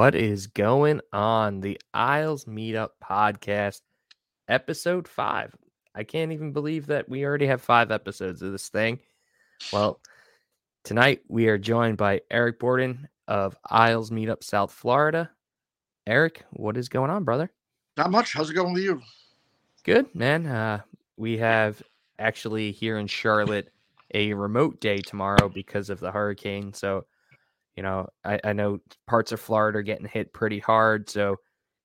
What is going on? The Isles Meetup Podcast, episode five. I can't even believe that we already have five episodes of this thing. Well, tonight we are joined by Eric Bordin of Isles Meetup South Florida. Eric, what is going on, brother? Not much. How's it going with you? Good, man. Uh, we have actually here in Charlotte a remote day tomorrow because of the hurricane. So, you know, I, I know parts of Florida are getting hit pretty hard. So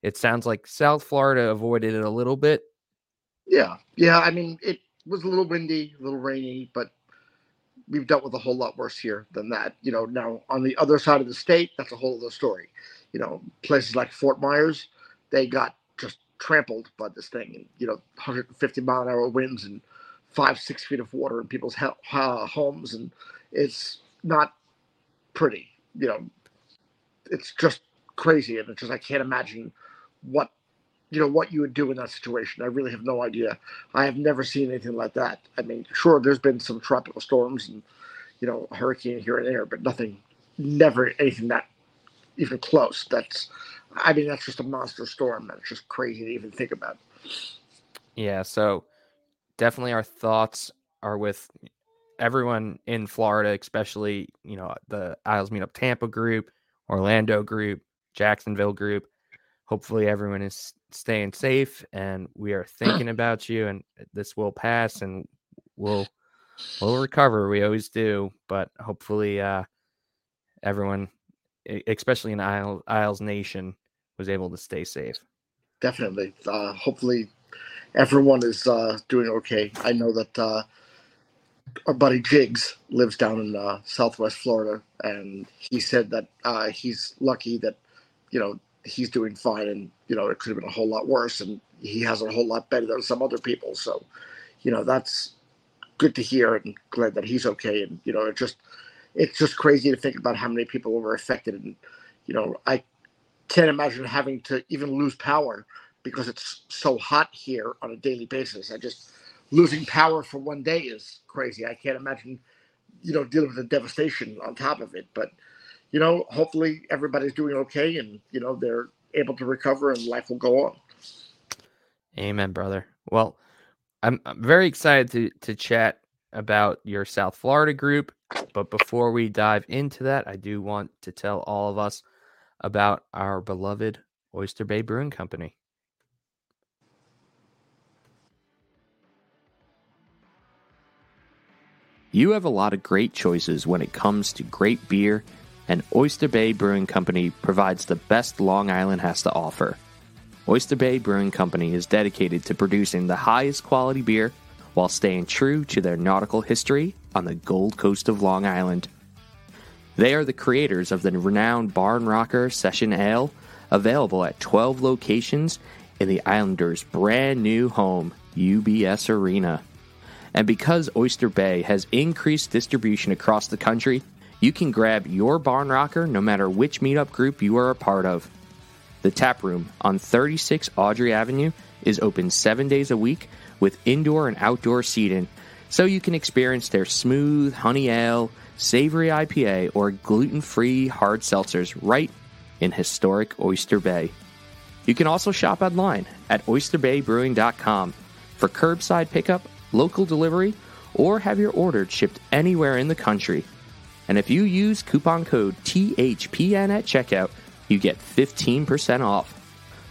it sounds like South Florida avoided it a little bit. Yeah. Yeah. I mean, it was a little windy, a little rainy, but we've dealt with a whole lot worse here than that. You know, now on the other side of the state, that's a whole other story. You know, places like Fort Myers, they got just trampled by this thing and, you know, 150 mile an hour winds and five, six feet of water in people's uh, homes. And it's not pretty, you know, it's just crazy. And it's just, I can't imagine what, you know, what you would do in that situation. I really have no idea. I have never seen anything like that. I mean, sure, there's been some tropical storms and, you know, a hurricane here and there, but nothing, never anything that even close. That's, I mean, that's just a monster storm. That's just crazy to even think about. Yeah. So definitely our thoughts are with everyone in Florida, especially, you know, the Isles Meetup Tampa group, Orlando group, Jacksonville group. Hopefully everyone is staying safe and we are thinking about you and this will pass and we'll we'll recover. We always do, but hopefully uh everyone especially in Isles, Isles Nation was able to stay safe. Definitely. Uh hopefully everyone is uh, doing okay. I know that uh, our buddy Jigs lives down in uh, Southwest Florida, and he said that uh, he's lucky that you know he's doing fine, and you know it could have been a whole lot worse, and he has a whole lot better than some other people. So, you know that's good to hear, and glad that he's okay. And you know it just it's just crazy to think about how many people were affected, and you know I can't imagine having to even lose power because it's so hot here on a daily basis. I just losing power for one day is crazy. I can't imagine, you know, dealing with the devastation on top of it. But, you know, hopefully everybody's doing okay and, you know, they're able to recover and life will go on. Amen, brother. Well, I'm, I'm very excited to to chat about your South Florida group. But before we dive into that, I do want to tell all of us about our beloved Oyster Bay Brewing Company. You have a lot of great choices when it comes to great beer, and Oyster Bay Brewing Company provides the best Long Island has to offer. Oyster Bay Brewing Company is dedicated to producing the highest quality beer while staying true to their nautical history on the Gold Coast of Long Island. They are the creators of the renowned Barn Rocker Session Ale, available at 12 locations in the Islanders' brand new home, UBS Arena. And because Oyster Bay has increased distribution across the country, you can grab your barn rocker no matter which meetup group you are a part of. The tap room on 36 Audrey Avenue is open seven days a week with indoor and outdoor seating, so you can experience their smooth honey ale, savory IPA, or gluten free hard seltzers right in historic Oyster Bay. You can also shop online at oysterbaybrewing.com for curbside pickup local delivery, or have your order shipped anywhere in the country. And if you use coupon code THPN at checkout, you get 15% off.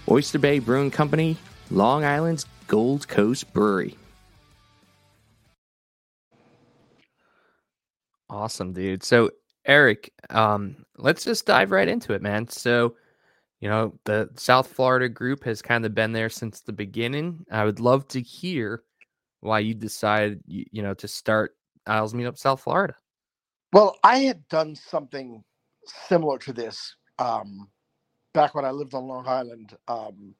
Oyster Bay Brewing Company, Long Island's Gold Coast Brewery. Awesome, dude. So, Eric, um, let's just dive right into it, man. So, you know, the South Florida group has kind of been there since the beginning. I would love to hear why you decided you, know to start Isles Meetup South Florida. Well, I had done something similar to this um, back when I lived on Long Island. Um,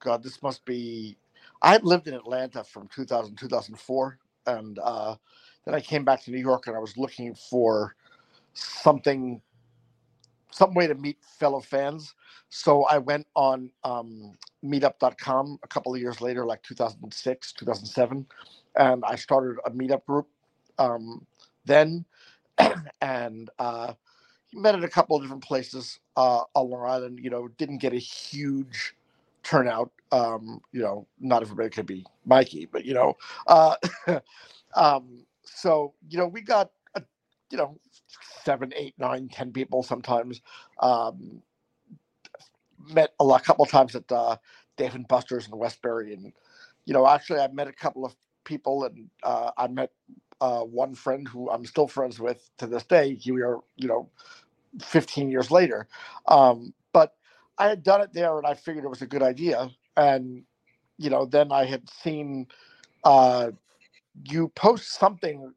God, this must be. I had lived in Atlanta from 2000 2004, and uh, then I came back to New York, and I was looking for something, some way to meet fellow fans. So I went on um, meetup.com a couple of years later, like 2006, 2007, and I started a meetup group um, then. and, uh, met at a couple of different places uh, on Long Island. You know, didn't get a huge turnout. Um, you know, not everybody could be Mikey, but you know, uh, um, so you know, we got you know seven, eight, nine, ten people sometimes. Um, met a lot, couple of times at uh, Dave and Buster's in Westbury, and you know, actually, I met a couple of people, and uh, I met uh, one friend who I'm still friends with to this day. Here we are, you know, 15 years later. Um, but I had done it there, and I figured it was a good idea. And you know, then I had seen uh, you post something.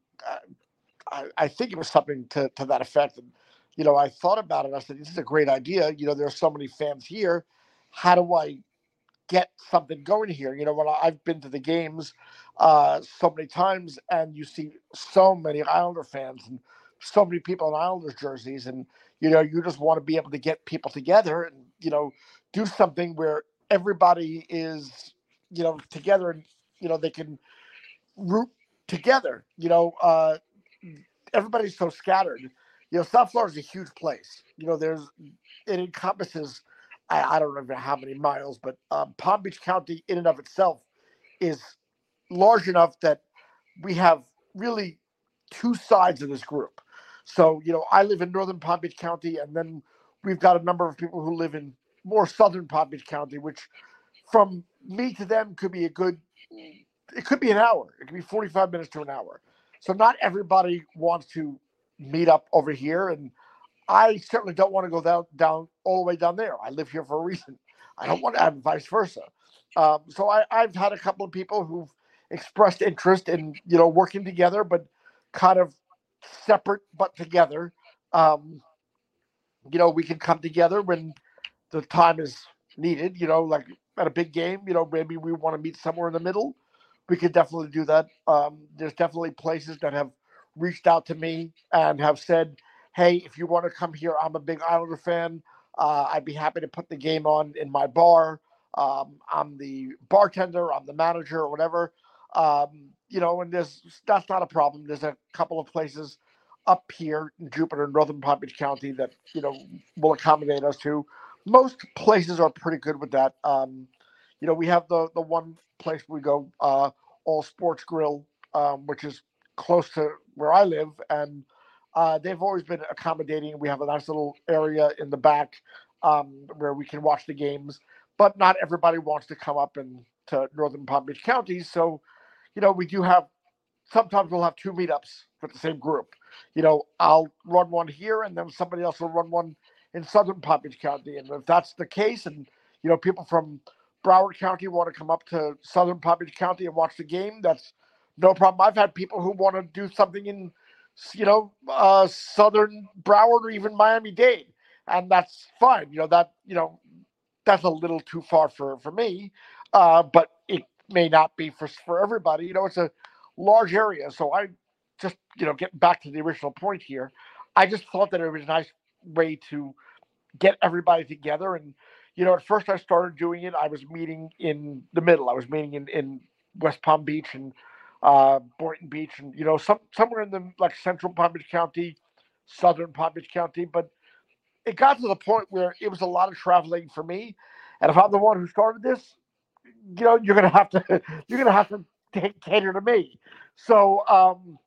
I, I, think it was something to, to that effect. And you know, I thought about it. I said, "This is a great idea." You know, there are so many fans here. How do I get something going here. You know, when I've been to the games uh, so many times, and you see so many Islander fans and so many people in Islanders jerseys, and you know, you just want to be able to get people together and you know, do something where everybody is you know together and you know they can root together. You know, uh, everybody's so scattered. You know, South Florida is a huge place. You know, there's it encompasses I, I don't remember how many miles, but um, Palm Beach County, in and of itself, is large enough that we have really two sides of this group. So, you know, I live in northern Palm Beach County, and then we've got a number of people who live in more southern Palm Beach County, which from me to them could be a good, it could be an hour. It could be 45 minutes to an hour. So, not everybody wants to meet up over here. And I certainly don't want to go down down all the way down there. I live here for a reason. I don't want to have vice versa. Um, so I, I've had a couple of people who've expressed interest in you know working together, but kind of separate but together. Um, you know, we can come together when the time is needed. You know, like at a big game. You know, maybe we want to meet somewhere in the middle. We could definitely do that. Um, there's definitely places that have reached out to me and have said, hey, if you want to come here, I'm a big Islander fan. Uh, I'd be happy to put the game on in my bar. Um, I'm the bartender, I'm the manager, or whatever. Um, you know, and there's that's not a problem. There's a couple of places up here in Jupiter, and Northern Palm Beach County, that you know will accommodate us to. Most places are pretty good with that. Um, you know, we have the the one place we go, uh, All Sports Grill, um, which is close to where I live, and uh, they've always been accommodating. We have a nice little area in the back um, where we can watch the games, but not everybody wants to come up and to Northern Palm Beach County. So, you know, we do have sometimes we'll have two meetups with the same group. You know, I'll run one here, and then somebody else will run one in Southern Palm Beach County. And if that's the case, and you know, people from Broward County want to come up to Southern Palm County and watch the game, that's no problem. I've had people who want to do something in you know, uh, Southern Broward or even Miami Dade, and that's fine. You know that you know that's a little too far for for me, uh, but it may not be for for everybody. You know, it's a large area, so I just you know getting back to the original point here, I just thought that it was a nice way to get everybody together and you know at first i started doing it i was meeting in the middle i was meeting in, in west palm beach and uh, Boynton Beach, and you know, some somewhere in the like central Palm Beach County, southern Palm Beach County. But it got to the point where it was a lot of traveling for me, and if I'm the one who started this, you know, you're gonna have to you're gonna have to take, cater to me. So, um,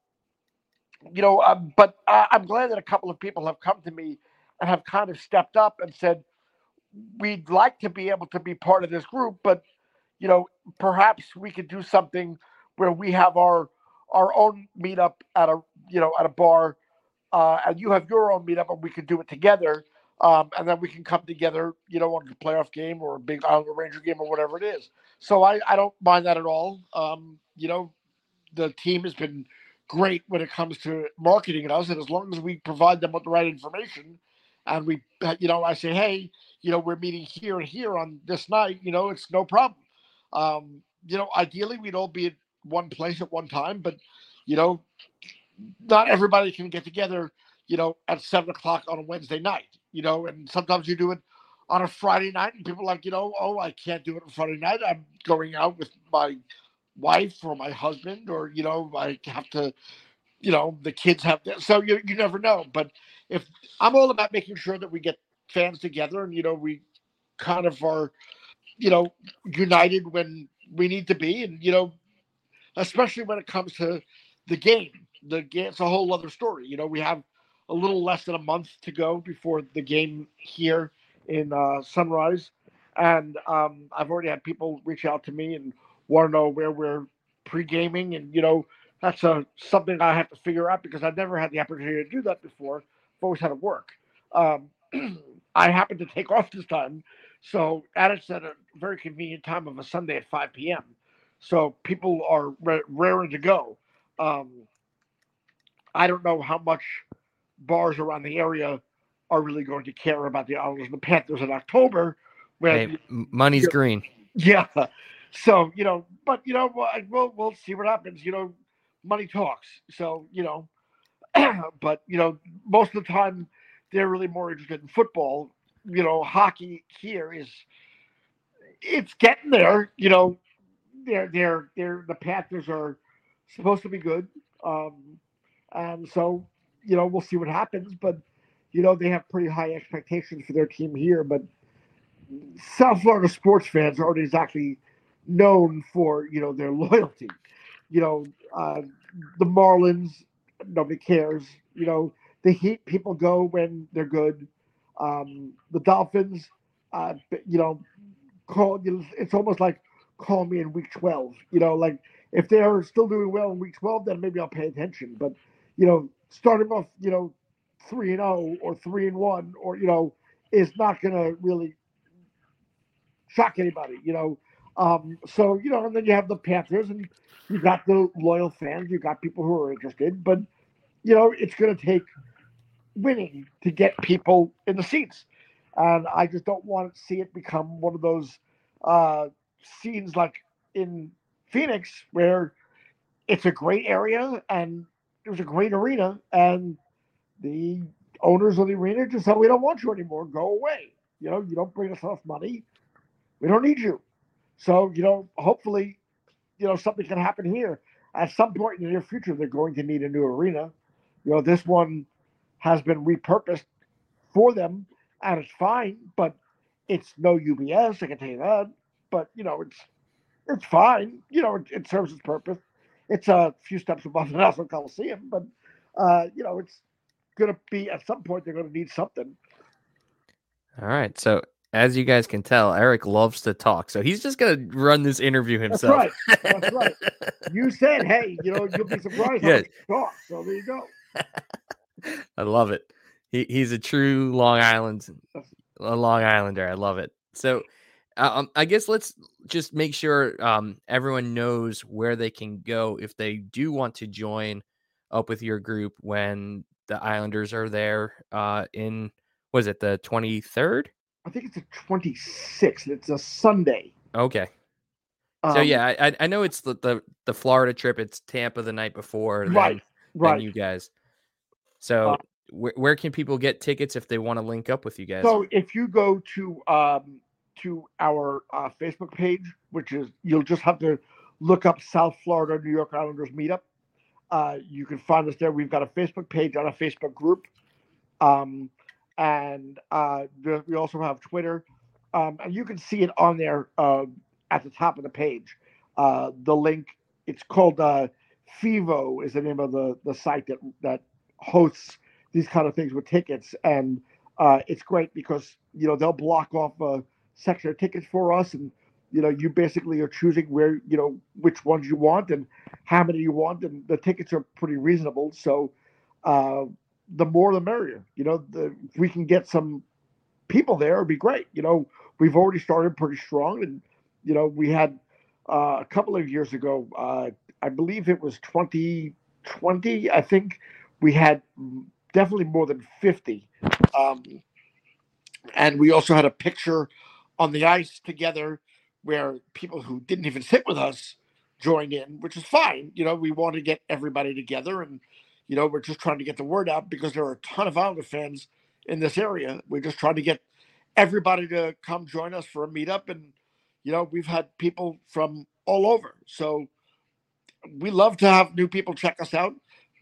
you know, um, but I, I'm glad that a couple of people have come to me and have kind of stepped up and said, we'd like to be able to be part of this group, but you know, perhaps we could do something where we have our our own meetup at a you know at a bar, uh, and you have your own meetup, and we can do it together. Um, and then we can come together, you know, on a playoff game or a big Islander Ranger game or whatever it is. So I, I don't mind that at all. Um, you know, the team has been great when it comes to marketing us, and as long as we provide them with the right information, and we, you know, I say, hey, you know, we're meeting here and here on this night, you know, it's no problem. Um, you know, ideally we'd all be at one place at one time, but you know, not everybody can get together, you know, at seven o'clock on a Wednesday night, you know, and sometimes you do it on a Friday night, and people like, you know, oh, I can't do it on Friday night. I'm going out with my wife or my husband, or you know, I have to you know, the kids have this. so you you never know. But if I'm all about making sure that we get fans together and you know we kind of are, you know, united when we need to be, and you know, especially when it comes to the game. The game it's a whole other story. You know, we have a little less than a month to go before the game here in uh, Sunrise, and um, I've already had people reach out to me and want to know where we're pre-gaming, and you know, that's a something I have to figure out because I've never had the opportunity to do that before. I've always had to work. Um, I happen to take off this time, so and it's at a very convenient time of a Sunday at 5 p.m. So people are raring to go. Um, I don't know how much bars around the area are really going to care about the Islanders and the Panthers in October. When hey, money's green. Yeah. So you know, but you know, we'll we'll see what happens. You know, money talks. So you know, but you know, most of the time they're really more interested in football. You know, hockey here is it's getting there. You know, they're they're they're the Panthers are supposed to be good. Um, and so you know we'll see what happens. But you know they have pretty high expectations for their team here. But South Florida sports fans aren't exactly known for you know their loyalty. You know uh, the Marlins, nobody cares. You know the Heat people go when they're good. Um, the Dolphins, uh, you know, call it's almost like call me in week 12. You know, like if they're still doing well in week 12, then maybe I'll pay attention. But, you know, starting off, you know, 3 and 0 or 3 and 1 or, you know, is not going to really shock anybody, you know. Um, so, you know, and then you have the Panthers and you got the loyal fans, you got people who are interested, but, you know, it's going to take winning to get people in the seats. And I just don't want to see it become one of those uh, scenes like in Phoenix where it's a great area and was a great arena and the owners of the arena just said we don't want you anymore. Go away. You know you don't bring us enough money. We don't need you. So you know hopefully you know something can happen here. At some point in the near future they're going to need a new arena. You know this one has been repurposed for them and it's fine but it's no ubs i can tell you that but you know, it's it's fine. You know, it, it serves its purpose. It's a few steps above the Nassau Coliseum, but uh, you know, it's going to be at some point they're going to need something. All right, so as you guys can tell, Eric loves to talk, so he's just going to run this interview himself. That's right. That's right. You said, "Hey, you know, you'll be surprised yes. how talk." So there you go. I love it. He, he's a true Long Island, a Long Islander. I love it. So uh, um, I guess let's just make sure um, everyone knows where they can go if they do want to join up with your group when the Islanders are there uh, in was it the 23rd? I think it's the 26th. It's a Sunday. Okay. Um, so yeah, I, I know it's the, the, the Florida trip. It's Tampa the night before. Then, right. Right. you guys. So uh, where, where can people get tickets if they want to link up with you guys? So if you go to um, to our uh, Facebook page, which is you'll just have to look up South Florida New York Islanders Meetup. Uh, you can find us there. We've got a Facebook page on a Facebook group, um, and uh, we also have Twitter, um, and you can see it on there uh, at the top of the page. Uh, the link it's called uh, Fevo is the name of the the site that that hosts these kind of things with tickets, and it's great because you know they'll block off a section of tickets for us. And you know you basically are choosing where you know which ones you want and how many you want. And the tickets are pretty reasonable. So uh, the more the merrier you know the, if we can get some people there it'd be great. You know we've already started pretty strong. And you know we had uh, a couple of years ago uh, i believe it was 2020 i think we had definitely more than 50 um, and we also had a picture on the ice together where people who didn't even sit with us joined in, which is fine. You know, we want to get everybody together and, you know, we're just trying to get the word out because there are a ton of Islander fans in this area. We're just trying to get everybody to come join us for a meetup. And, you know, we've had people from all over. So we love to have new people check us out.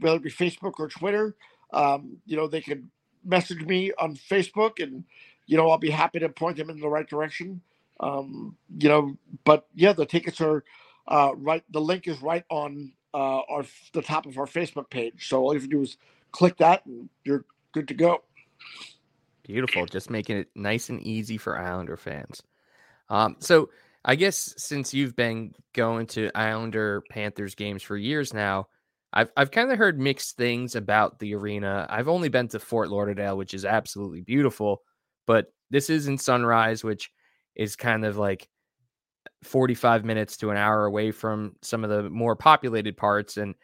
Whether it be Facebook or Twitter. Um, you know, they can message me on Facebook, and you know, I'll be happy to point them in the right direction. Um, you know, but yeah, the tickets are uh, right. The link is right on uh, our the top of our Facebook page. So all you have to do is click that, and you're good to go. Beautiful, just making it nice and easy for Islander fans. Um, so I guess since you've been going to Islander Panthers games for years now, I've I've kind of heard mixed things about the arena. I've only been to Fort Lauderdale, which is absolutely beautiful, but this is in Sunrise, which is kind of like 45 minutes to an hour away from some of the more populated parts and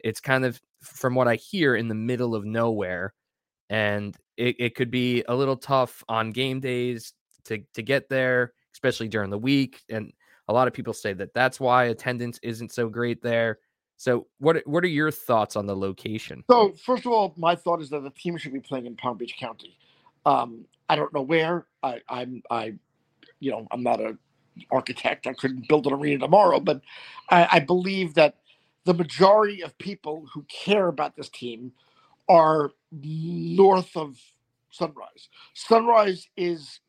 it's kind of from what I hear in the middle of nowhere and it, it could be a little tough on game days to to get there especially during the week and a lot of people say that that's why attendance isn't so great there so what what are your thoughts on the location so first of all my thought is that the team should be playing in palm beach county um, i don't know where i i'm i you know i'm not a architect. I couldn't build an arena tomorrow, but I, I believe that the majority of people who care about this team are north of Sunrise. Sunrise is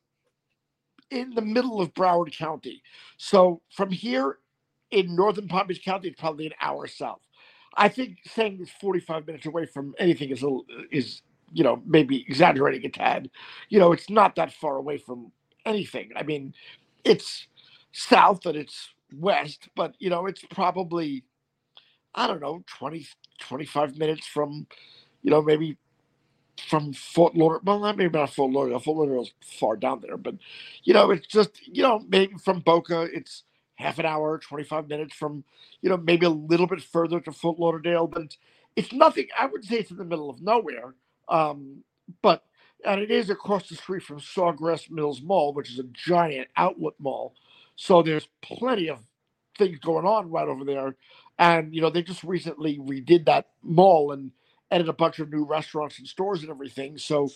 in the middle of Broward County. So from here in northern Palm Beach County, it's probably an hour south. I think saying it's 45 minutes away from anything is a, is you know maybe exaggerating a tad. You know, it's not that far away from anything. I mean, it's south and it's west, but you know, it's probably I don't know, 20 25 minutes from you know, maybe from Fort Lauderdale. Well, maybe not Fort Lauderdale. Fort Lauderdale's far down there, but you know, it's just you know, maybe from Boca, it's half an hour, 25 minutes from, you know, maybe a little bit further to Fort Lauderdale, but it's, nothing. I would say it's in the middle of nowhere. Um, but and it is across the street from Sawgrass Mills Mall, which is a giant outlet mall. So there's plenty of things going on right over there. And, you know, they just recently redid that mall and added a bunch of new restaurants and stores and everything. So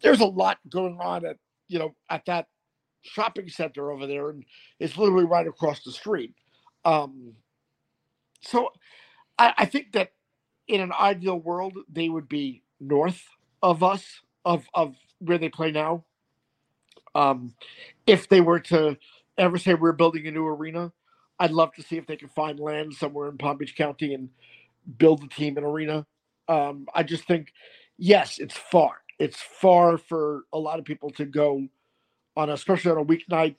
there's a lot going on at, you know, at that shopping center over there. And it's literally right across the street. Um, so I, I think that in an ideal world, they would be north of us, of, of where they play now. Um, if they were to ever say we're building a new arena, I'd love to see if they can find land somewhere in Palm Beach County and build a team an arena. Um, I just think, yes, it's far. It's far for a lot of people to go on, especially on a weeknight,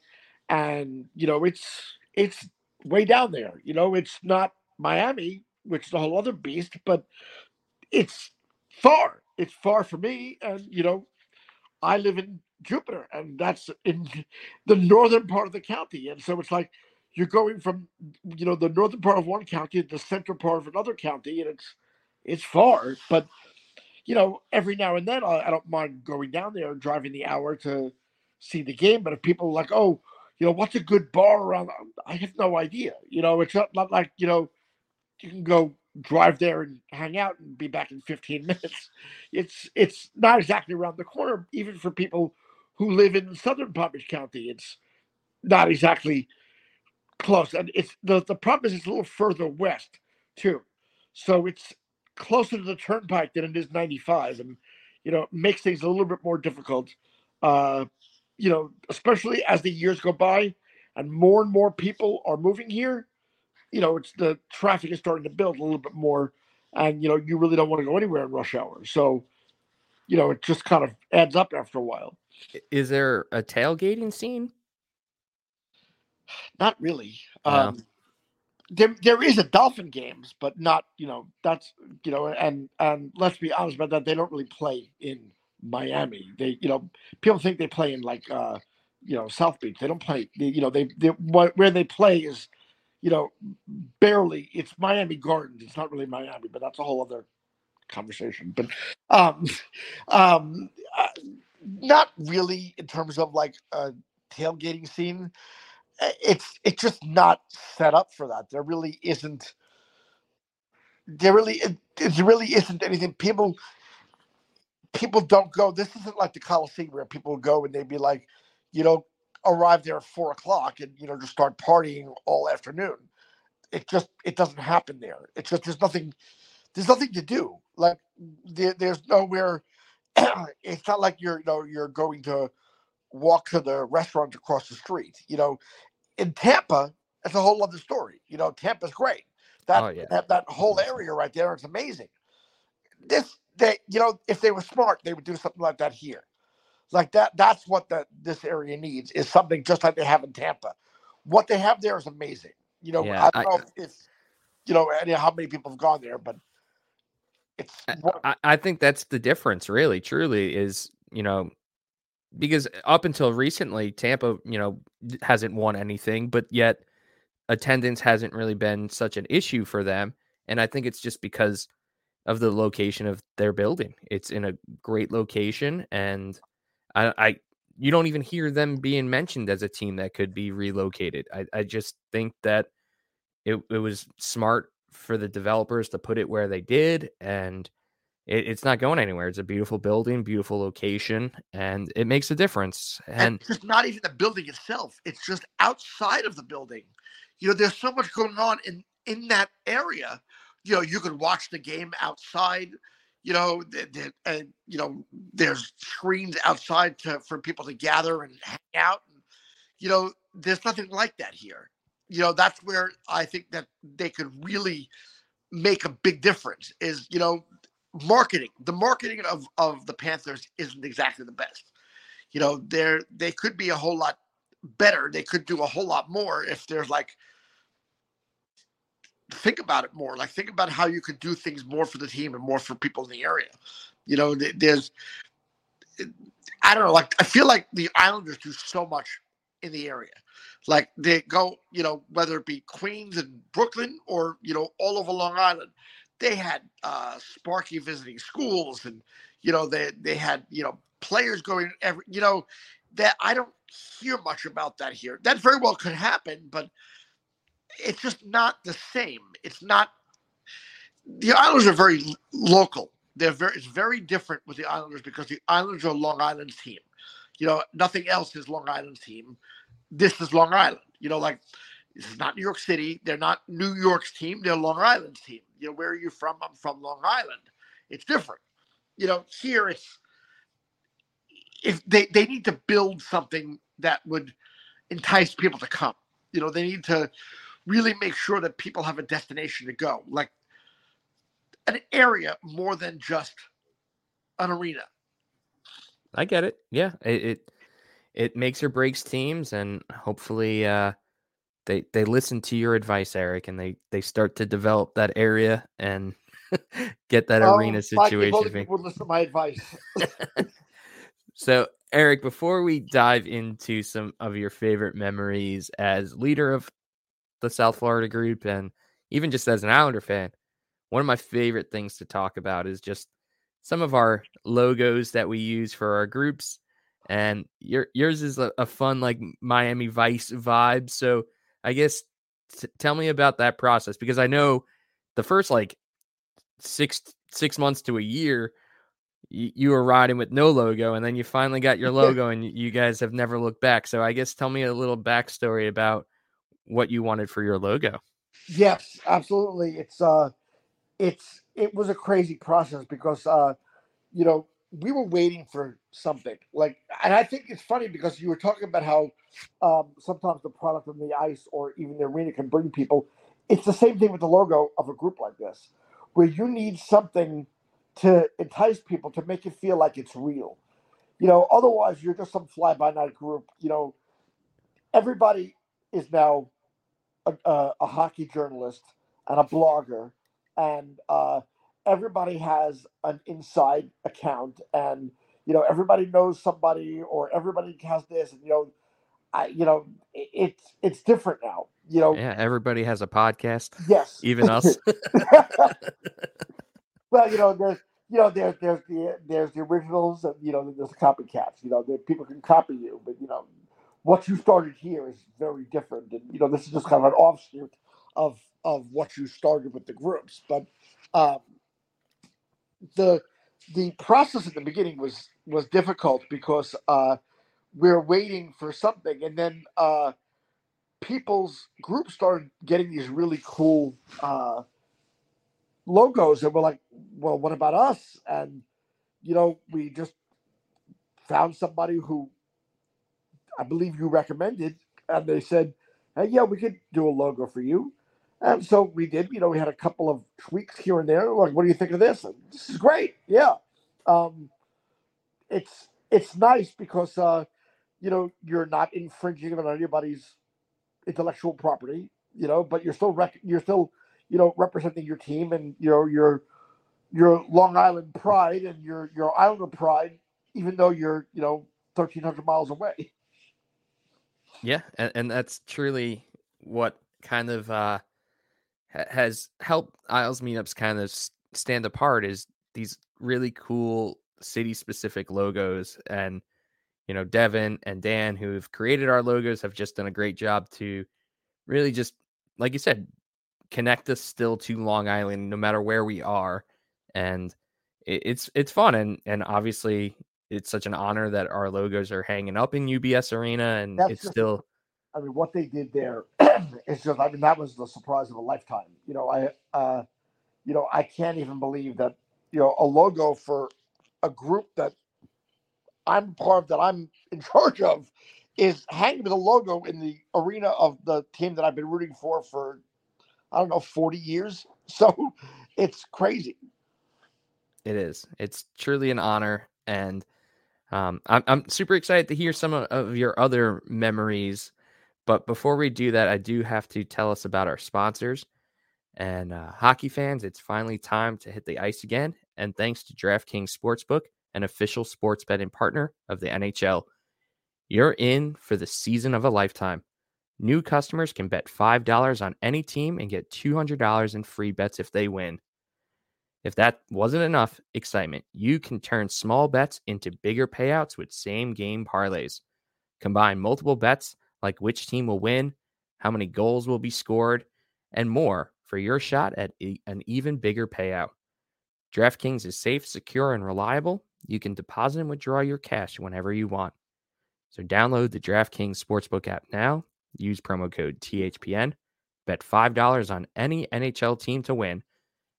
and you know, it's it's way down there. You know, it's not Miami, which is a whole other beast, but it's far. It's far for me, and you know, I live in Jupiter, and that's in the northern part of the county. And so it's like you're going from you know the northern part of one county to the central part of another county, and it's it's far. But you know, every now and then I, I don't mind going down there and driving the hour to see the game. But if people are like, oh, you know, what's a good bar around? I have no idea. You know, it's not, not like you know you can go drive there and hang out and be back in 15 minutes. It's it's not exactly around the corner, even for people who live in southern Palm County. It's not exactly close, and it's the the problem is it's a little further west too, so it's closer to the turnpike than it is 95, and you know it makes things a little bit more difficult. Uh, you know, especially as the years go by, and more and more people are moving here. You know, it's the traffic is starting to build a little bit more, and you know you really don't want to go anywhere in rush hour. So, you know, it just kind of adds up after a while. Is there a tailgating scene? Not really. No. Um, there, there is a Dolphin games, but not you know that's you know and and let's be honest about that they don't really play in Miami. They you know people think they play in like uh you know South Beach. They don't play. They, you know they, they where they play is you know barely. It's Miami Gardens. It's not really Miami, but that's a whole other conversation. But um um. Uh, not really in terms of like a tailgating scene. It's it's just not set up for that. There really isn't. There really it, it really isn't anything. People people don't go. This isn't like the Coliseum where people go and they'd be like, you know, arrive there at four o'clock and you know just start partying all afternoon. It just it doesn't happen there. It's just there's nothing there's nothing to do. Like there, there's nowhere. it's not like you're you know you're going to walk to the restaurant across the street. You know, in Tampa, that's a whole other story. You know, Tampa's great. That oh, yeah. that, that whole area right there is amazing. This they you know if they were smart they would do something like that here. Like that that's what the this area needs is something just like they have in tampa. What they have there is amazing. You know yeah, i don't I, know if, if you know how many people have gone there but it's I, I think that's the difference really truly is you know because up until recently tampa you know hasn't won anything but yet attendance hasn't really been such an issue for them and i think it's just because of the location of their building. It's in a great location, and I, I you don't even hear them being mentioned as a team that could be relocated. I, I just think that it, it was smart for the developers to put it where they did, and it, it's not going anywhere. It's a beautiful building, beautiful location, and it makes a difference. And, and it's not even the building itself; it's just outside of the building. You know, there's so much going on in in that area you know you could watch the game outside you know and you know there's screens outside to for people to gather and hang out and, you know there's nothing like that here. You know that's where i think that they could really make a big difference is you know marketing. The marketing of of the panthers isn't exactly the best. You know they're they could be a whole lot better. They could do a whole lot more if there's like think about it more. Like think about how you could do things more for the team and more for people in the area. You know, there's I don't know, like I feel like the Islanders do so much in the area. Like they go, you know, whether it be Queens and Brooklyn or, you know, all over Long Island, they had uh Sparky visiting schools and you know, they they had, you know, players going every you know, that I don't hear much about that here. That very well could happen, but it's just not the same. It's not. The Islanders are very local. They're very. It's very different with the Islanders because the Islanders are Long Island team. You know, nothing else is Long Island team. This is Long Island. You know, like this is not New York City. They're not New York's team. They're Long Island's team. You know, where are you from? I'm from Long Island. It's different. You know, here it's if they they need to build something that would entice people to come. You know, they need to really make sure that people have a destination to go, like an area more than just an arena. I get it. Yeah, it it, it makes or breaks teams, and hopefully, uh, they they listen to your advice, Eric, and they they start to develop that area and get that um, arena situation. Would listen to my advice. so, Eric, before we dive into some of your favorite memories as leader of the South Florida group and even just as an Islander fan, one of my favorite things to talk about is just some of our logos that we use for our groups. And your yours is a, a fun like Miami Vice vibe. So I guess t- tell me about that process because I know the first like six six months to a year you, you were riding with no logo and then you finally got your logo and you guys have never looked back so i guess tell me a little backstory about what you wanted for your logo. Yes, absolutely. It's uh it's it was a crazy process because uh you know, we were waiting for something. Like and I think it's funny because you were talking about how um sometimes the product on the ice or even the arena can bring people. It's the same thing with the logo of a group like this, where you need something to entice people to make it feel like it's real. You know, otherwise you're just some fly by night group. You know, everybody is now a, a, hockey journalist and a blogger, and uh, everybody has an inside account, and you know everybody knows somebody, or everybody has this, and you know, I you know it's it's different now. You know, yeah, everybody has a podcast. Yes, even us. well, you know, there's you know, there's there's the there's the originals, and you know, there's the copycats. You know, the people can copy you, but you know, what you started here is very different. And you know, this is just kind of an offshoot of of what you started with the groups. But um, the the process at the beginning was was difficult because uh, we're waiting for something, and then uh, people's groups started getting these really cool uh, logos, and we're like, well, what about us? And you know, we just found somebody who I believe you recommended, and they said, hey, yeah, we could do a logo for you. And so we did. You know, we had a couple of tweaks here and there. Like, what do you think of this? And this is great. Yeah. Um, it's it's nice because uh, you know you're not infringing on anybody's intellectual property. You know, but you're still rec- you're still you know representing your team and you know your your Long Island pride and your your Islander pride, even though you're you know 1,300 miles away. Yeah, and, and that's truly what kind of uh, has helped Isles meetups kind of stand apart is these really cool city specific logos and you know Devin and Dan who've created our logos have just done a great job to really just like you said connect us still to Long Island no matter where we are and it's it's fun and and obviously it's such an honor that our logos are hanging up in UBS Arena and That's it's just, still I mean what they did there is just I mean that was the surprise of a lifetime. You know, I uh you know, I can't even believe that you know a logo for a group that I'm part of that I'm in charge of is hanging with a logo in the arena of the team that I've been rooting for for I don't know 40 years. So it's crazy. It is. It's truly an honor and um, I'm, I'm super excited to hear some of, of your other memories. But before we do that, I do have to tell us about our sponsors. And uh, hockey fans, it's finally time to hit the ice again. And thanks to DraftKings Sportsbook, an official sports betting partner of the NHL, you're in for the season of a lifetime. New customers can bet $5 on any team and get $200 in free bets if they win. If that wasn't enough excitement, you can turn small bets into bigger payouts with same game parlays. Combine multiple bets like which team will win, how many goals will be scored, and more for your shot at an even bigger payout. DraftKings is safe, secure, and reliable. You can deposit and withdraw your cash whenever you want. So download the DraftKings Sportsbook app now. Use promo code THPN. Bet $5 on any NHL team to win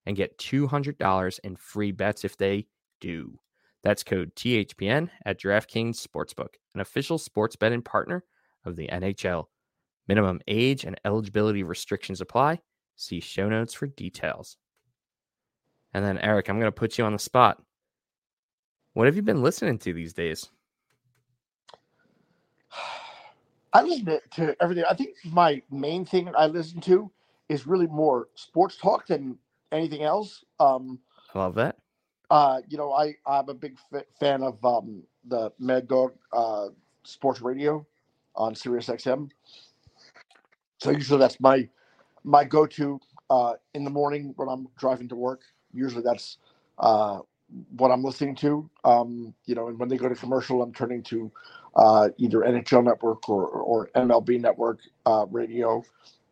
and get $200 in free bets if they do. That's code THPN at DraftKings Sportsbook, an official sports betting partner of the NHL. Minimum age and eligibility restrictions apply. See show notes for details. And then, Eric, I'm going to put you on the spot. What have you been listening to these days? I listen to everything. I think my main thing I listen to is really more sports talk than anything else. Um, love that. Uh, you know, I I'm a big f- fan of um, the Mad Dog uh, Sports Radio on Sirius XM. So usually that's my my go-to uh, in the morning when I'm driving to work. Usually that's uh, what I'm listening to. Um, you know, and when they go to commercial, I'm turning to uh, either NHL Network or or MLB Network uh, radio.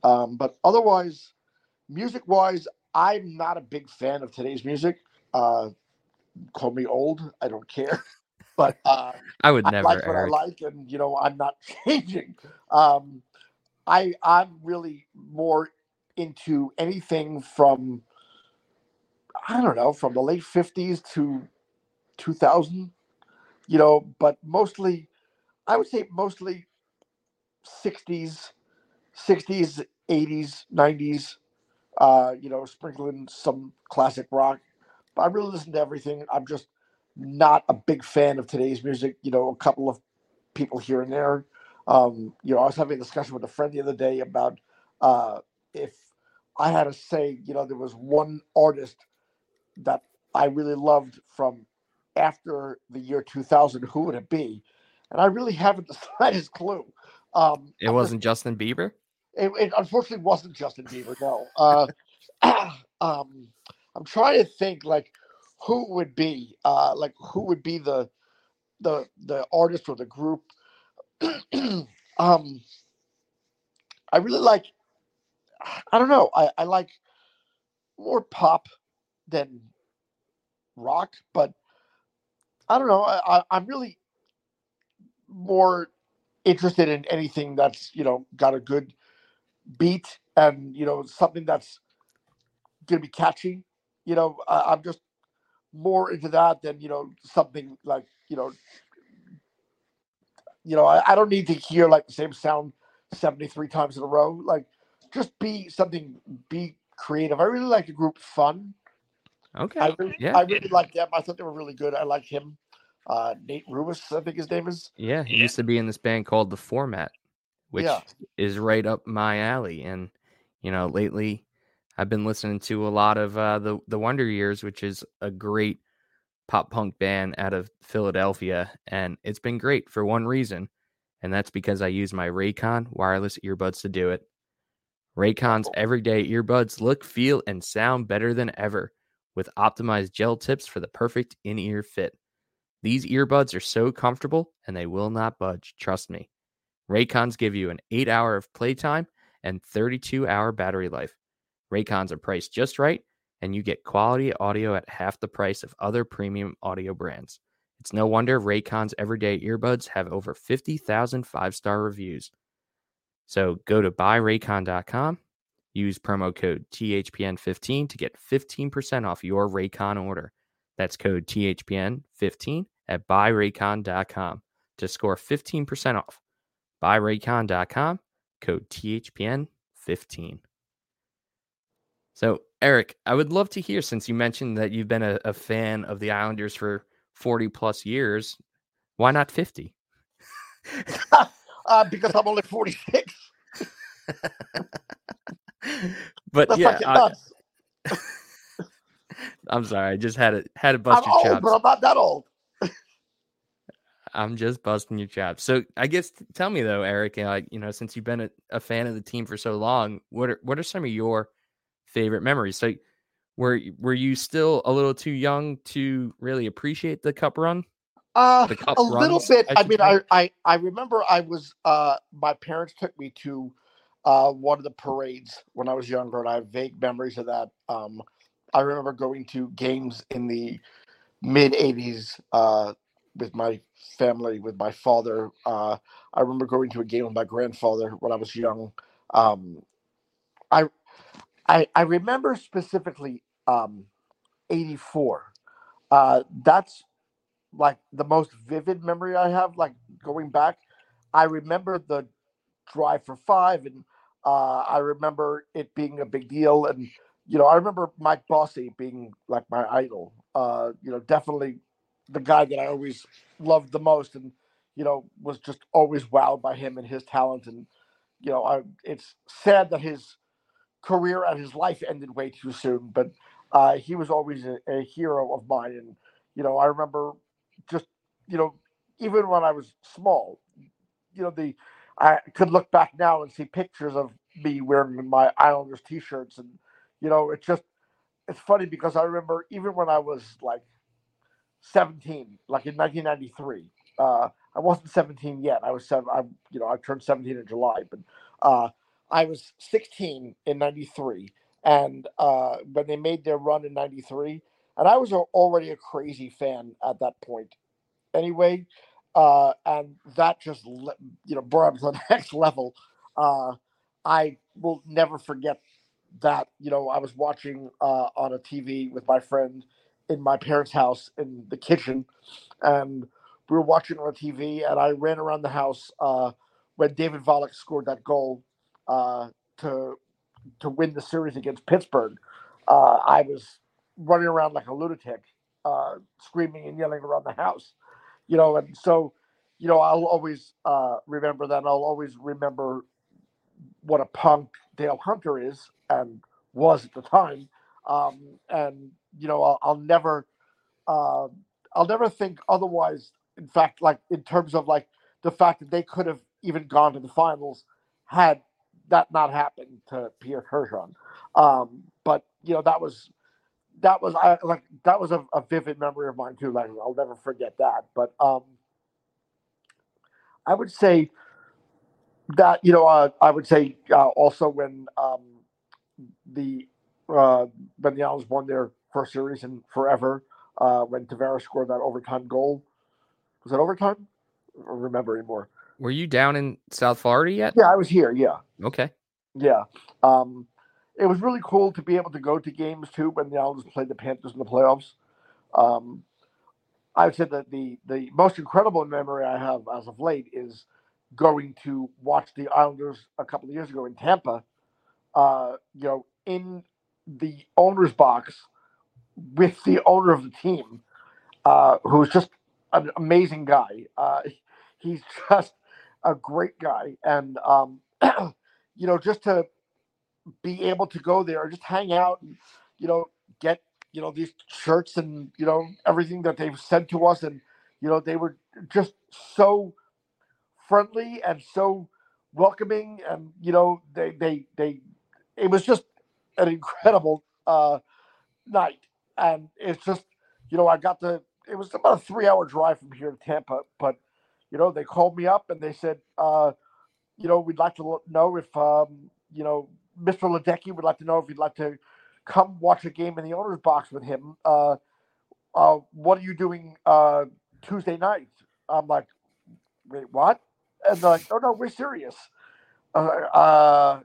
Um, but otherwise, music-wise, I'm not a big fan of today's music. Uh, call me old. I don't care. But uh, I would never. I like what Eric. I like, and you know, I'm not changing. Um, I I'm really more into anything from I don't know from the late '50s to 2000. You know, but mostly, I would say mostly 60s, 60s, 80s, 90s uh, you know, sprinkling some classic rock. But I really listen to everything. I'm just not a big fan of today's music. You know, a couple of people here and there. Um, you know, I was having a discussion with a friend the other day about uh, if I had to say, you know, there was one artist that I really loved from after the year 2000, who would it be? And I really haven't the slightest clue. Um, it wasn't just, Justin Bieber. It, it, unfortunately wasn't Justin Bieber. No. Uh, um, I'm trying to think like who would be uh, like who would be the the the artist or the group. um, I really like. I don't know. I, I like more pop than rock, but I don't know. I, I, I'm really more interested in anything that's you know got a good beat and you know something that's going to be catchy you know, I, I'm just more into that than you know something like you know, you know, I, I don't need to hear like the same sound 73 times in a row. Like, just be something, be creative. I really like the group Fun. Okay. I really, yeah. I really like them. I thought they were really good. I like him. Uh, Nate Ruess, I think his name is. Yeah, he used to be in this band called The Format, which Yeah. is right up my alley. And you know, lately I've been listening to a lot of uh, the the Wonder Years, which is a great pop punk band out of Philadelphia, and it's been great for one reason, and that's because I use my Raycon wireless earbuds to do it. Raycon's everyday earbuds look, feel, and sound better than ever with optimized gel tips for the perfect in ear fit. These earbuds are so comfortable and they will not budge, trust me. Raycons give you an 8 hour of playtime and 32 hour battery life. Raycons are priced just right and you get quality audio at half the price of other premium audio brands. It's no wonder Raycon's everyday earbuds have over 50,000 five star reviews. So go to buyraycon.com, use promo code THPN15 to get 15% off your Raycon order. That's code THPN15 at buyraycon.com to score 15% off. Buyraycon.com, code THPN15. So, Eric, I would love to hear since you mentioned that you've been a, a fan of the Islanders for 40 plus years, why not 50? uh, because I'm only 46. but That's yeah, I, am sorry. I just had to had to I'm your old, chops. but I'm not that old. I'm just busting your chops. So I guess tell me though, Eric, like you know, since you've been a, a fan of the team for so long, what are what are some of your favorite memories? So were were you still a little too young to really appreciate the cup run? Uh, The cup a little bit. I I, mean. I, I I remember I was uh my parents took me to uh one of the parades when I was younger, and I have vague memories of that. Um, I remember going to games in the mid '80s uh with my family, with my father. Uh, I remember going to a game with my grandfather when I was young. Um, I I I remember specifically um '84. Uh, that's like the most vivid memory I have, like going back. I remember the drive for five, and uh, I remember it being a big deal. And you know, I remember Mike Bossy being like my idol. Uh, you know, definitely the guy that I always loved the most, and you know, was just always wowed by him and his talent. And you know, I, it's sad that his career and his life ended way too soon, but uh, he was always a, a hero of mine. And you know, I remember just you know even when i was small you know the i could look back now and see pictures of me wearing my islanders t-shirts and you know it's just it's funny because i remember even when i was like 17 like in 1993 uh i wasn't 17 yet i was seven i you know i turned 17 in july but uh i was 16 in 93 and uh when they made their run in 93 and I was already a crazy fan at that point, anyway. Uh, and that just you know brought up to the next level. Uh, I will never forget that. You know, I was watching uh, on a TV with my friend in my parents' house in the kitchen, and we were watching on TV, and I ran around the house uh, when David Volek scored that goal uh, to to win the series against Pittsburgh. Uh, I was running around like a lunatic, uh, screaming and yelling around the house, you know. And so, you know, I'll always uh, remember that. I'll always remember what a punk Dale Hunter is and was at the time. Um, and you know, I'll, I'll never, uh, I'll never think otherwise. In fact, like in terms of like the fact that they could have even gone to the finals had that not happened to Pierre Turgeon. Um, but you know, that was that was I like that was a, a vivid memory of mine too. Like I'll never forget that. But um, I would say that you know uh, I would say uh, also when um, the uh, when the Islanders won their first series in forever uh, when Tavares scored that overtime goal. Was that overtime? I don't remember anymore. Were you down in South Florida yet? Yeah, I was here. Yeah. Okay. Yeah. Um, it was really cool to be able to go to games too when the Islanders played the Panthers in the playoffs. Um, I would say that the the most incredible memory I have as of late is going to watch the Islanders a couple of years ago in Tampa. Uh, you know, in the owner's box with the owner of the team, uh, who's just an amazing guy. Uh, he's just a great guy, and um, you know, just to be able to go there, just hang out, and you know, get you know these shirts and you know everything that they've sent to us, and you know they were just so friendly and so welcoming, and you know they they they it was just an incredible uh, night, and it's just you know I got to it was about a three hour drive from here to Tampa, but you know they called me up and they said uh, you know we'd like to know if um, you know Mr. Ledecky would like to know if you'd like to come watch a game in the owner's box with him. Uh, uh, what are you doing uh, Tuesday night? I'm like, wait, what? And they're like, oh no, we're serious. Uh, uh,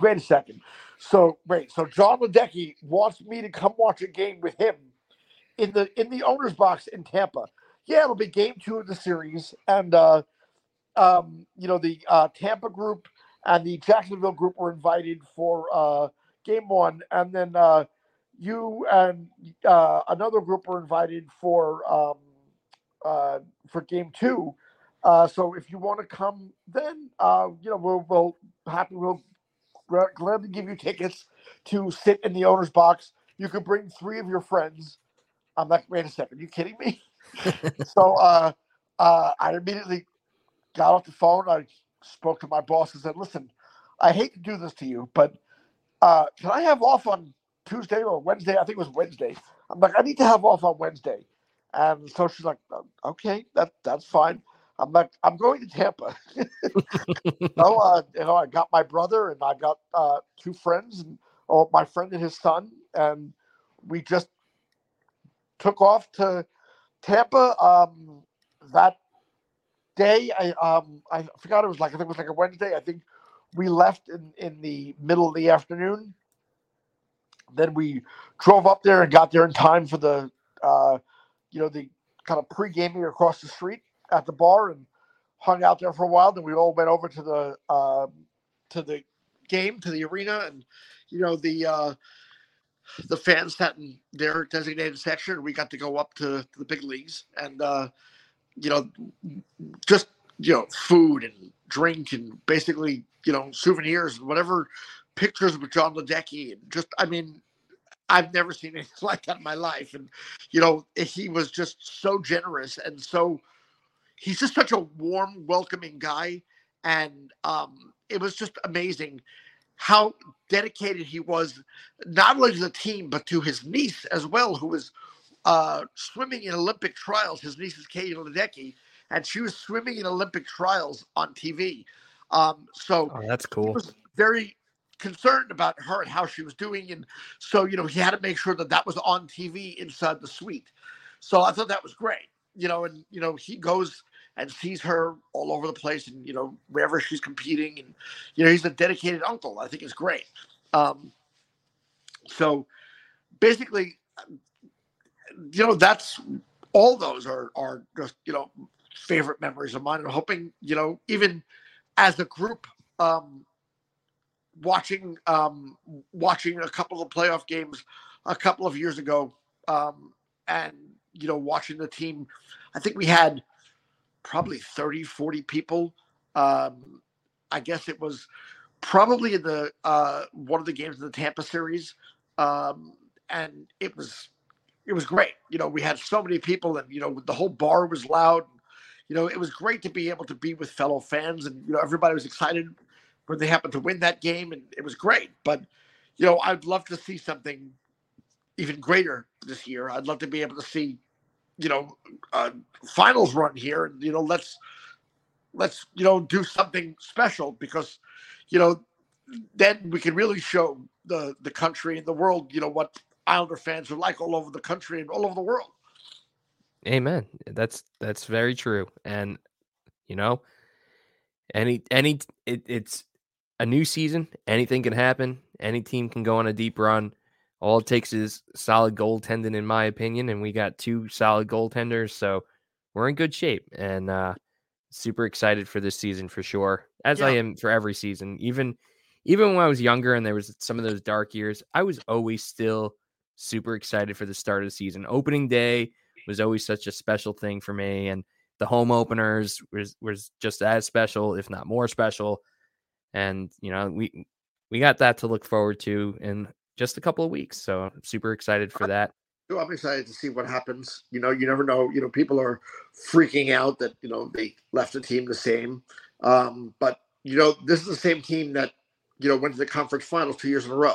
wait a second. So wait, so John Ledecky wants me to come watch a game with him in the in the owner's box in Tampa. Yeah, it'll be game two of the series, and uh, um, you know the uh, Tampa group and the Jacksonville group were invited for uh, game one, and then uh, you and uh, another group were invited for um, uh, for game two. Uh, so if you want to come, then uh, you know we'll we'll happy we'll gladly give you tickets to sit in the owner's box. You can bring three of your friends. I'm like, wait a second, are you kidding me? so uh, uh, I immediately got off the phone. I spoke to my boss and said, listen, I hate to do this to you, but uh, can I have off on Tuesday or Wednesday? I think it was Wednesday. I'm like, I need to have off on Wednesday. And so she's like, okay, that that's fine. I'm like, I'm going to Tampa. so, uh, you know, I got my brother and I got uh, two friends and or my friend and his son, and we just took off to Tampa. Um, that day, I um, I forgot it was like I think it was like a Wednesday. I think we left in in the middle of the afternoon. Then we drove up there and got there in time for the, uh, you know, the kind of pre-gaming across the street at the bar and hung out there for a while. Then we all went over to the uh, to the game to the arena, and you know the uh, the fans sat in their designated section. We got to go up to, to the big leagues, and uh, you know, just you know, food and drink and basically you know souvenirs and whatever pictures with John Ledecky and just I mean I've never seen anything like that in my life. And, you know, he was just so generous and so he's just such a warm, welcoming guy. And um, it was just amazing how dedicated he was, not only to the team, but to his niece as well, who was uh, swimming in Olympic trials. His niece is Katie Ledecky, and she was swimming in Olympic trials on TV. Um, so oh, that's cool. very concerned about her and how she was doing, and so you know he had to make sure that that was on TV inside the suite. So I thought that was great. You know, and you know he goes and sees her all over the place and you know wherever she's competing and you know he's a dedicated uncle i think it's great. Um, so basically you know that's all those are are just you know favorite memories of mine. And hoping you know even as a group um watching um watching a couple of playoff games a couple of years ago um and you know watching the team i think we had probably 30, 40 people. Um, I guess it was probably the uh, one of the games in the Tampa series, um, and it was it was great. You know, we had so many people, and you know, the whole bar was loud. You know, it was great to be able to be with fellow fans, and you know, everybody was excited when they happened to win that game, and it was great. But you know, I'd love to see something even greater this year. I'd love to be able to see you know, uh, finals run here, and you know, let's let's you know do something special because, you know, then we can really show the the country and the world, you know, what Islander fans are like all over the country and all over the world. Amen. That's that's very true, and you know, any any it, it's a new season. Anything can happen. Any team can go on a deep run. All it takes is solid goaltending, in my opinion, and we got two solid goaltenders, so we're in good shape. And uh, super excited for this season for sure, as yeah. I am for every season. Even even when I was younger and there was some of those dark years, I was always still super excited for the start of the season. Opening day was always such a special thing for me, and the home openers was was just as special, if not more special. And you know, we we got that to look forward to in just a couple of weeks. So I'm super excited for that. I'm excited to see what happens. You know, you never know. You know, people are freaking out that you know they left the team the same. Um, but you know, this is the same team that you know went to the conference finals two years in a row.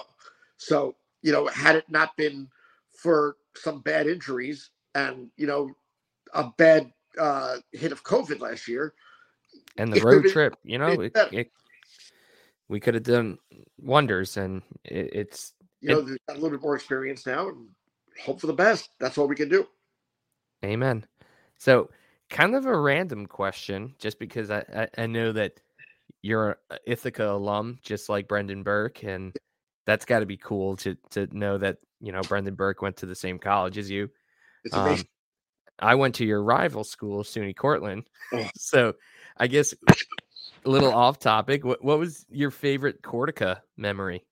So you know, had it not been for some bad injuries and you know a bad uh, hit of COVID last year, and the road trip, you know, it, it, we could have done wonders, and it, it's you know, got a little bit more experience now, and hope for the best. That's all we can do. Amen. So, kind of a random question, just because I, I, I know that you're an Ithaca alum, just like Brendan Burke, and that's got to be cool to to know that you know Brendan Burke went to the same college as you. It's Um, I went to your rival school, SUNY Cortland. Oh. So, I guess a little off topic. What what was your favorite Cortaca memory?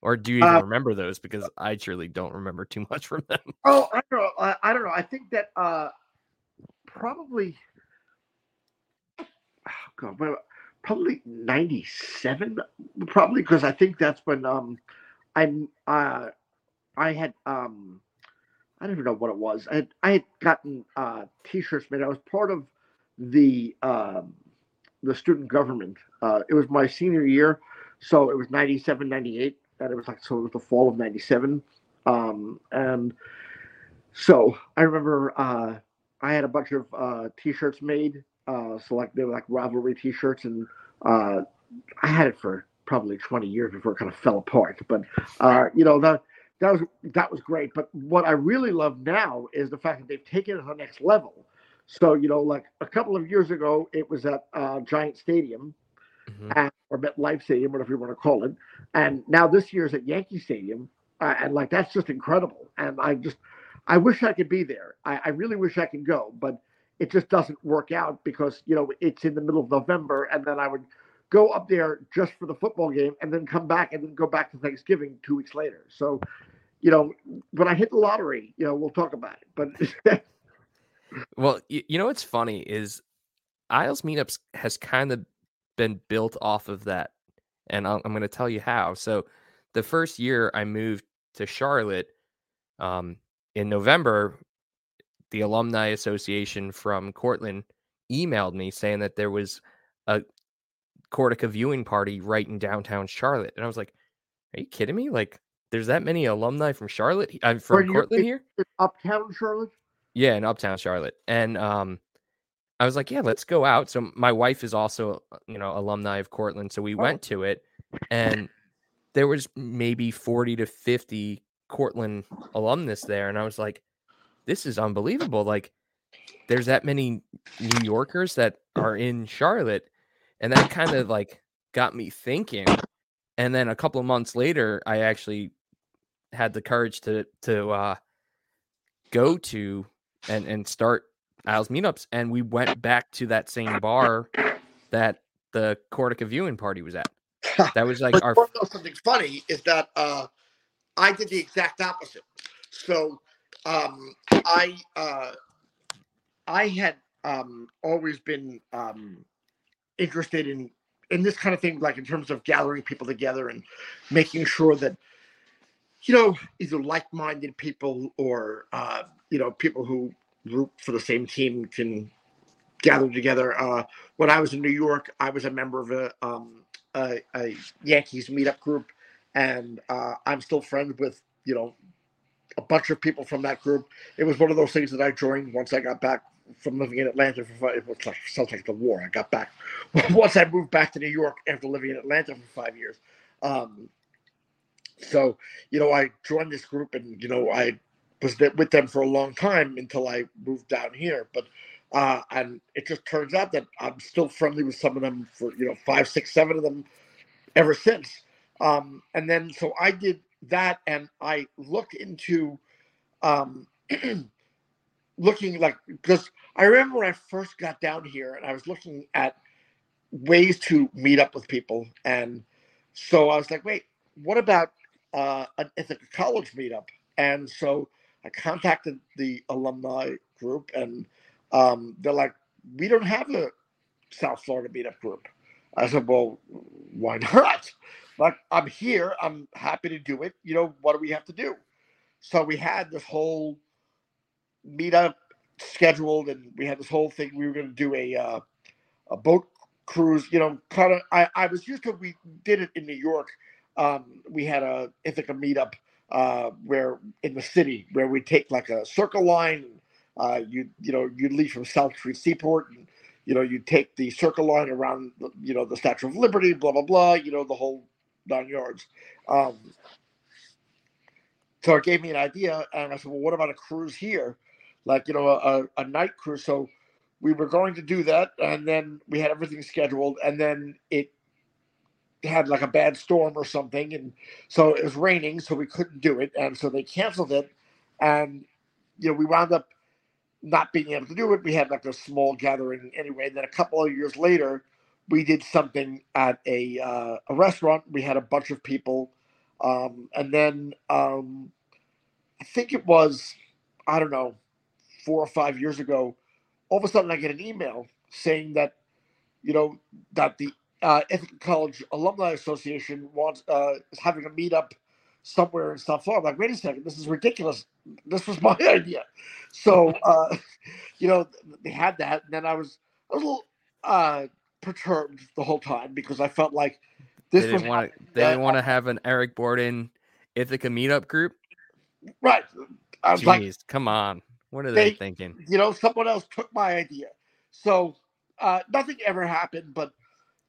Or do you even uh, remember those? Because I truly don't remember too much from them. Oh, I don't know. I, I don't know. I think that uh, probably, oh God, probably '97. Probably because I think that's when um, I'm uh, I had um, I don't even know what it was. I had, I had gotten uh, T-shirts made. I was part of the um, the student government. Uh, it was my senior year, so it was 97, 98 and it was like so it was the fall of '97, um, and so I remember uh, I had a bunch of uh, T-shirts made. Uh, so like they were like rivalry T-shirts, and uh, I had it for probably 20 years before it kind of fell apart. But uh, you know that that was that was great. But what I really love now is the fact that they've taken it to the next level. So you know, like a couple of years ago, it was at uh, Giant Stadium, mm-hmm. Or MetLife Stadium, whatever you want to call it. And now this year's at Yankee Stadium, uh, and like that's just incredible. And I just, I wish I could be there. I, I really wish I could go, but it just doesn't work out because you know it's in the middle of November, and then I would go up there just for the football game, and then come back, and then go back to Thanksgiving two weeks later. So, you know, when I hit the lottery, you know, we'll talk about it. But well, you, you know what's funny is Isles Meetups has kind of been built off of that. And I'm, I'm going to tell you how. So, the first year I moved to Charlotte um, in November, the Alumni Association from Cortland emailed me saying that there was a Cortaca viewing party right in downtown Charlotte. And I was like, are you kidding me? Like, there's that many alumni from Charlotte? I'm from Cortland here? Uptown Charlotte? Yeah, in Uptown Charlotte. And um, I was like, yeah, let's go out. So my wife is also, uh, you know, alumni of Cortland. So we oh. went to it and there was maybe 40 to 50 Cortland alumnus there. And I was like, this is unbelievable. Like there's that many New Yorkers that are in Charlotte. And that kind of like got me thinking. And then a couple of months later, I actually had the courage to, to, uh, go to and, and start Isles meetups, and we went back to that same bar that the Cortaca viewing party was at. That was like our. Something funny is that uh, I did the exact opposite. So um, I uh, I had um, always been um, interested in in this kind of thing, like in terms of gathering people together and making sure that you know either like-minded people or uh, you know people who root for the same team can gather together. Uh, when I was in New York, I was a member of a, um, a, a Yankees meetup group, and uh, I'm still friends with you know a bunch of people from that group. It was one of those things that I joined once I got back from living in Atlanta for five. It was like, sounds like the war. I got back once I moved back to New York after living in Atlanta for five years. Um, so you know, I joined this group, and you know, I was with them for a long time until I moved down here. But uh, and it just turns out that I'm still friendly with some of them for you know five, six, seven of them ever since. Um, and then so I did that, and I looked into um, looking like because I remember when I first got down here, and I was looking at ways to meet up with people, and so I was like, wait, what about uh, an Ithaca College meetup? And so I contacted the alumni group, and um, they're like, we don't have a South Florida meetup group. I said, well, why not? Like, I'm here. I'm happy to do it. You know, what do we have to do? So we had this whole meetup scheduled, and we had this whole thing. We were going to do a uh, a boat cruise. You know, kind of. I, I was used to. We did it in New York. Um, we had a Ithaca meetup uh, where in the city where we take like a circle line. Uh, you you know you leave from South Street Seaport and you know you take the circle line around you know the Statue of Liberty, blah blah blah. You know the whole nine yards. Um, so it gave me an idea, and I said, well, what about a cruise here, like you know a, a night cruise? So we were going to do that, and then we had everything scheduled, and then it had like a bad storm or something, and so it was raining, so we couldn't do it, and so they canceled it, and you know we wound up not being able to do it. We had like a small gathering anyway. And then a couple of years later, we did something at a uh, a restaurant. We had a bunch of people, um, and then um, I think it was I don't know four or five years ago. All of a sudden, I get an email saying that you know that the uh, Ithaca College Alumni Association wants uh, is having a meetup somewhere in South Florida. I'm like, wait a second, this is ridiculous. This was my idea. So, uh, you know, they had that, and then I was a little uh, perturbed the whole time because I felt like this they didn't want to. They didn't want to have an Eric Bordin Ithaca meetup group. Right. I was Jeez, like, come on. What are they, they, thinking? You know, someone else took my idea. So uh, nothing ever happened, but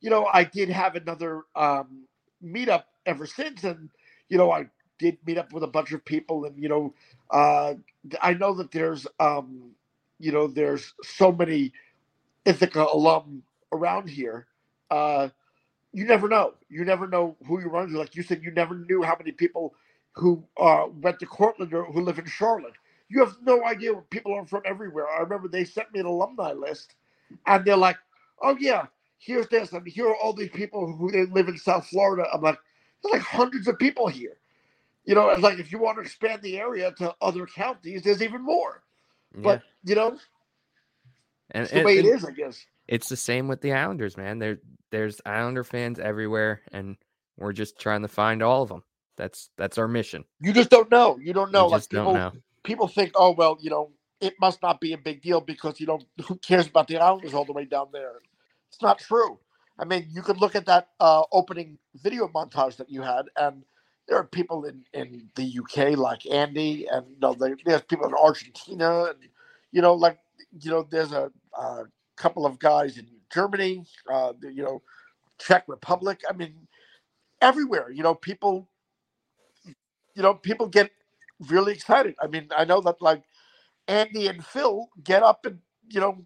you know, I did have another um, meetup ever since, and you know, I did meet up with a bunch of people, and you know, uh, I know that there's, um, you know, there's so many Ithaca alum around here. Uh, you never know. You never know who you run into. Like you said, you never knew how many people who uh, went to Cortland or who live in Charlotte. You have no idea where people are from everywhere. I remember they sent me an alumni list, and they're like, "Oh yeah, here's this, and here are all these people who they live in South Florida." I'm like, "There's like hundreds of people here." You know, it's like if you want to expand the area to other counties, there's even more. Yeah. But you know, and, it's the and, way it is, I guess. It's the same with the Islanders, man. There, there's Islander fans everywhere, and we're just trying to find all of them. That's that's our mission. You just don't know. You don't know. You like people, know. people think, oh well, you know, it must not be a big deal because you know who cares about the Islanders all the way down there. It's not true. I mean, you could look at that uh, opening video montage that you had, and there are people in, in the UK like Andy, and you know, there's people in Argentina, and you know, like you know, there's a, a couple of guys in Germany, uh, you know, Czech Republic. I mean, everywhere. You know, people you know, people get really excited. I mean, I know that like Andy and Phil get up and you know,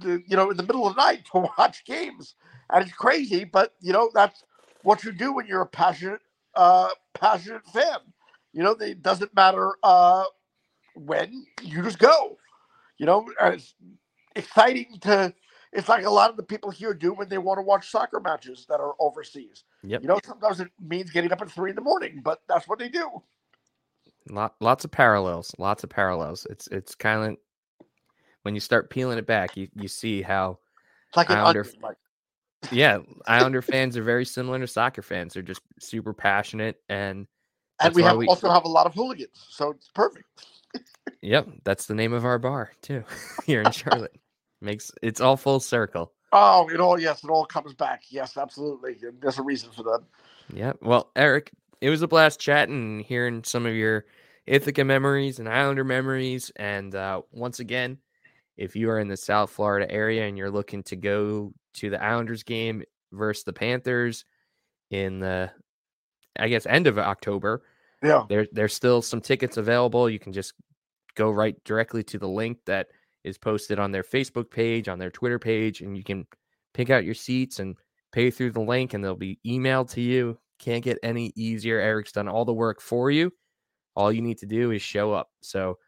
you know, in the middle of the night to watch games, and it's crazy. But you know, that's what you do when you're a passionate, uh, passionate fan. You know, it doesn't matter uh, when you just go. You know, it's exciting to. It's like a lot of the people here do when they want to watch soccer matches that are overseas. Yep. You know, sometimes it means getting up at three in the morning, but that's what they do. Lot, lots of parallels. Lots of parallels. It's it's kind of when you start peeling it back, you you see how like Islander, like... yeah, Islander fans are very similar to soccer fans. They're just super passionate, and and we have we... also have a lot of hooligans, so it's perfect. yep, that's the name of our bar too here in Charlotte. Makes it's all full circle. Oh, it all yes, it all comes back. Yes, absolutely. There's a reason for that. Yeah. Well, Eric, it was a blast chatting and hearing some of your Ithaca memories and Islander memories. And uh, once again, if you are in the South Florida area and you're looking to go to the Islanders game versus the Panthers in the, I guess, end of October, yeah, there there's still some tickets available. You can just go right directly to the link that is posted on their Facebook page, on their Twitter page, and you can pick out your seats and pay through the link and they'll be emailed to you. Can't get any easier. Eric's done all the work for you. All you need to do is show up. So,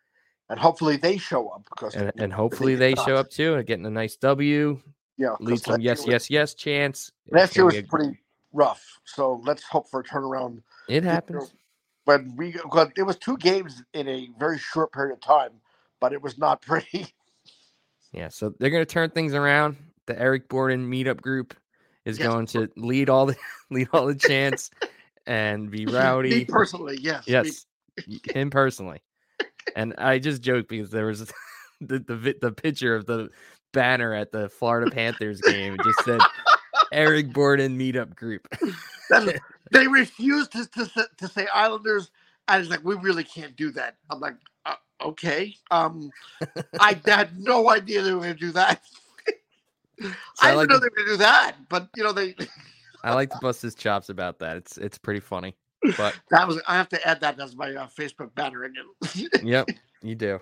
and hopefully they show up because and, and hopefully they show up too and getting a nice W. Yeah, lead some yes, was, yes, yes chance. Last year was pretty rough, so let's hope for a turnaround. It happens. When we, got, it was two games in a very short period of time, but it was not pretty. Yeah, so they're going to turn things around. The Eric Bordin meetup group is yes. going to lead all the lead all the chants and be rowdy. Me personally, yes. Yes, him personally. And I just joke because there was the, the the picture of the banner at the Florida Panthers game. It just said Eric Bordin meetup group. they refused to, to, to say Islanders. I was like, we really can't do that. I'm like, uh, okay. Um, I had no idea they were going to do that. So I, I like didn't know they were going to do that, but you know they. I like to bust his chops about that. It's it's pretty funny. But that was I have to add that as my uh, Facebook banner again. yep, you do.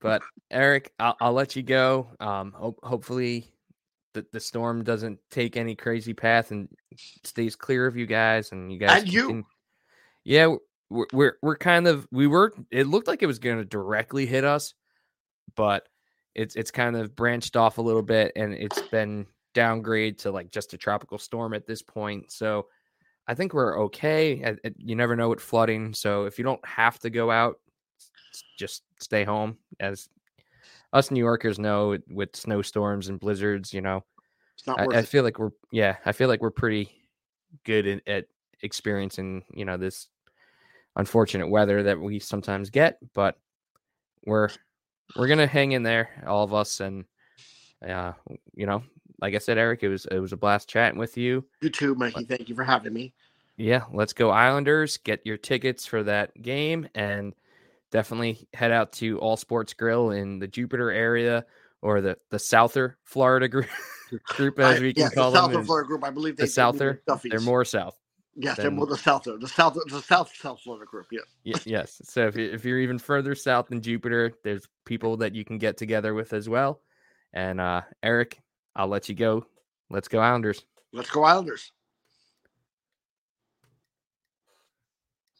But Eric, I'll, I'll let you go. Um, ho- hopefully the, the storm doesn't take any crazy path and stays clear of you guys and you guys and you. Yeah, we're, we're we're kind of we were. It looked like it was going to directly hit us, but it's it's kind of branched off a little bit and it's been downgrade to like just a tropical storm at this point. So I think we're okay. You never know with flooding. So if you don't have to go out, just stay home. As us New Yorkers know, with snowstorms and blizzards, you know, I, I, feel like we're yeah, I feel like we're pretty good at, at experiencing you know this unfortunate weather that we sometimes get, but we're we're gonna hang in there, all of us, and uh, you know, like I said, Eric, it was it was a blast chatting with you. You too, Mikey. Thank you for having me. Yeah, let's go Islanders. Get your tickets for that game and definitely head out to All Sports Grill in the Jupiter area or the the Souther Florida group, group as we can call the them. Souther Florida group. I believe the Souther. They're more south. Yes, than, they're more the Souther. The South, the South South Florida group. Yeah. yes. So if you, if you're even further south than Jupiter, there's people that you can get together with as well. And uh Eric, I'll let you go. Let's go Islanders. Let's go Islanders.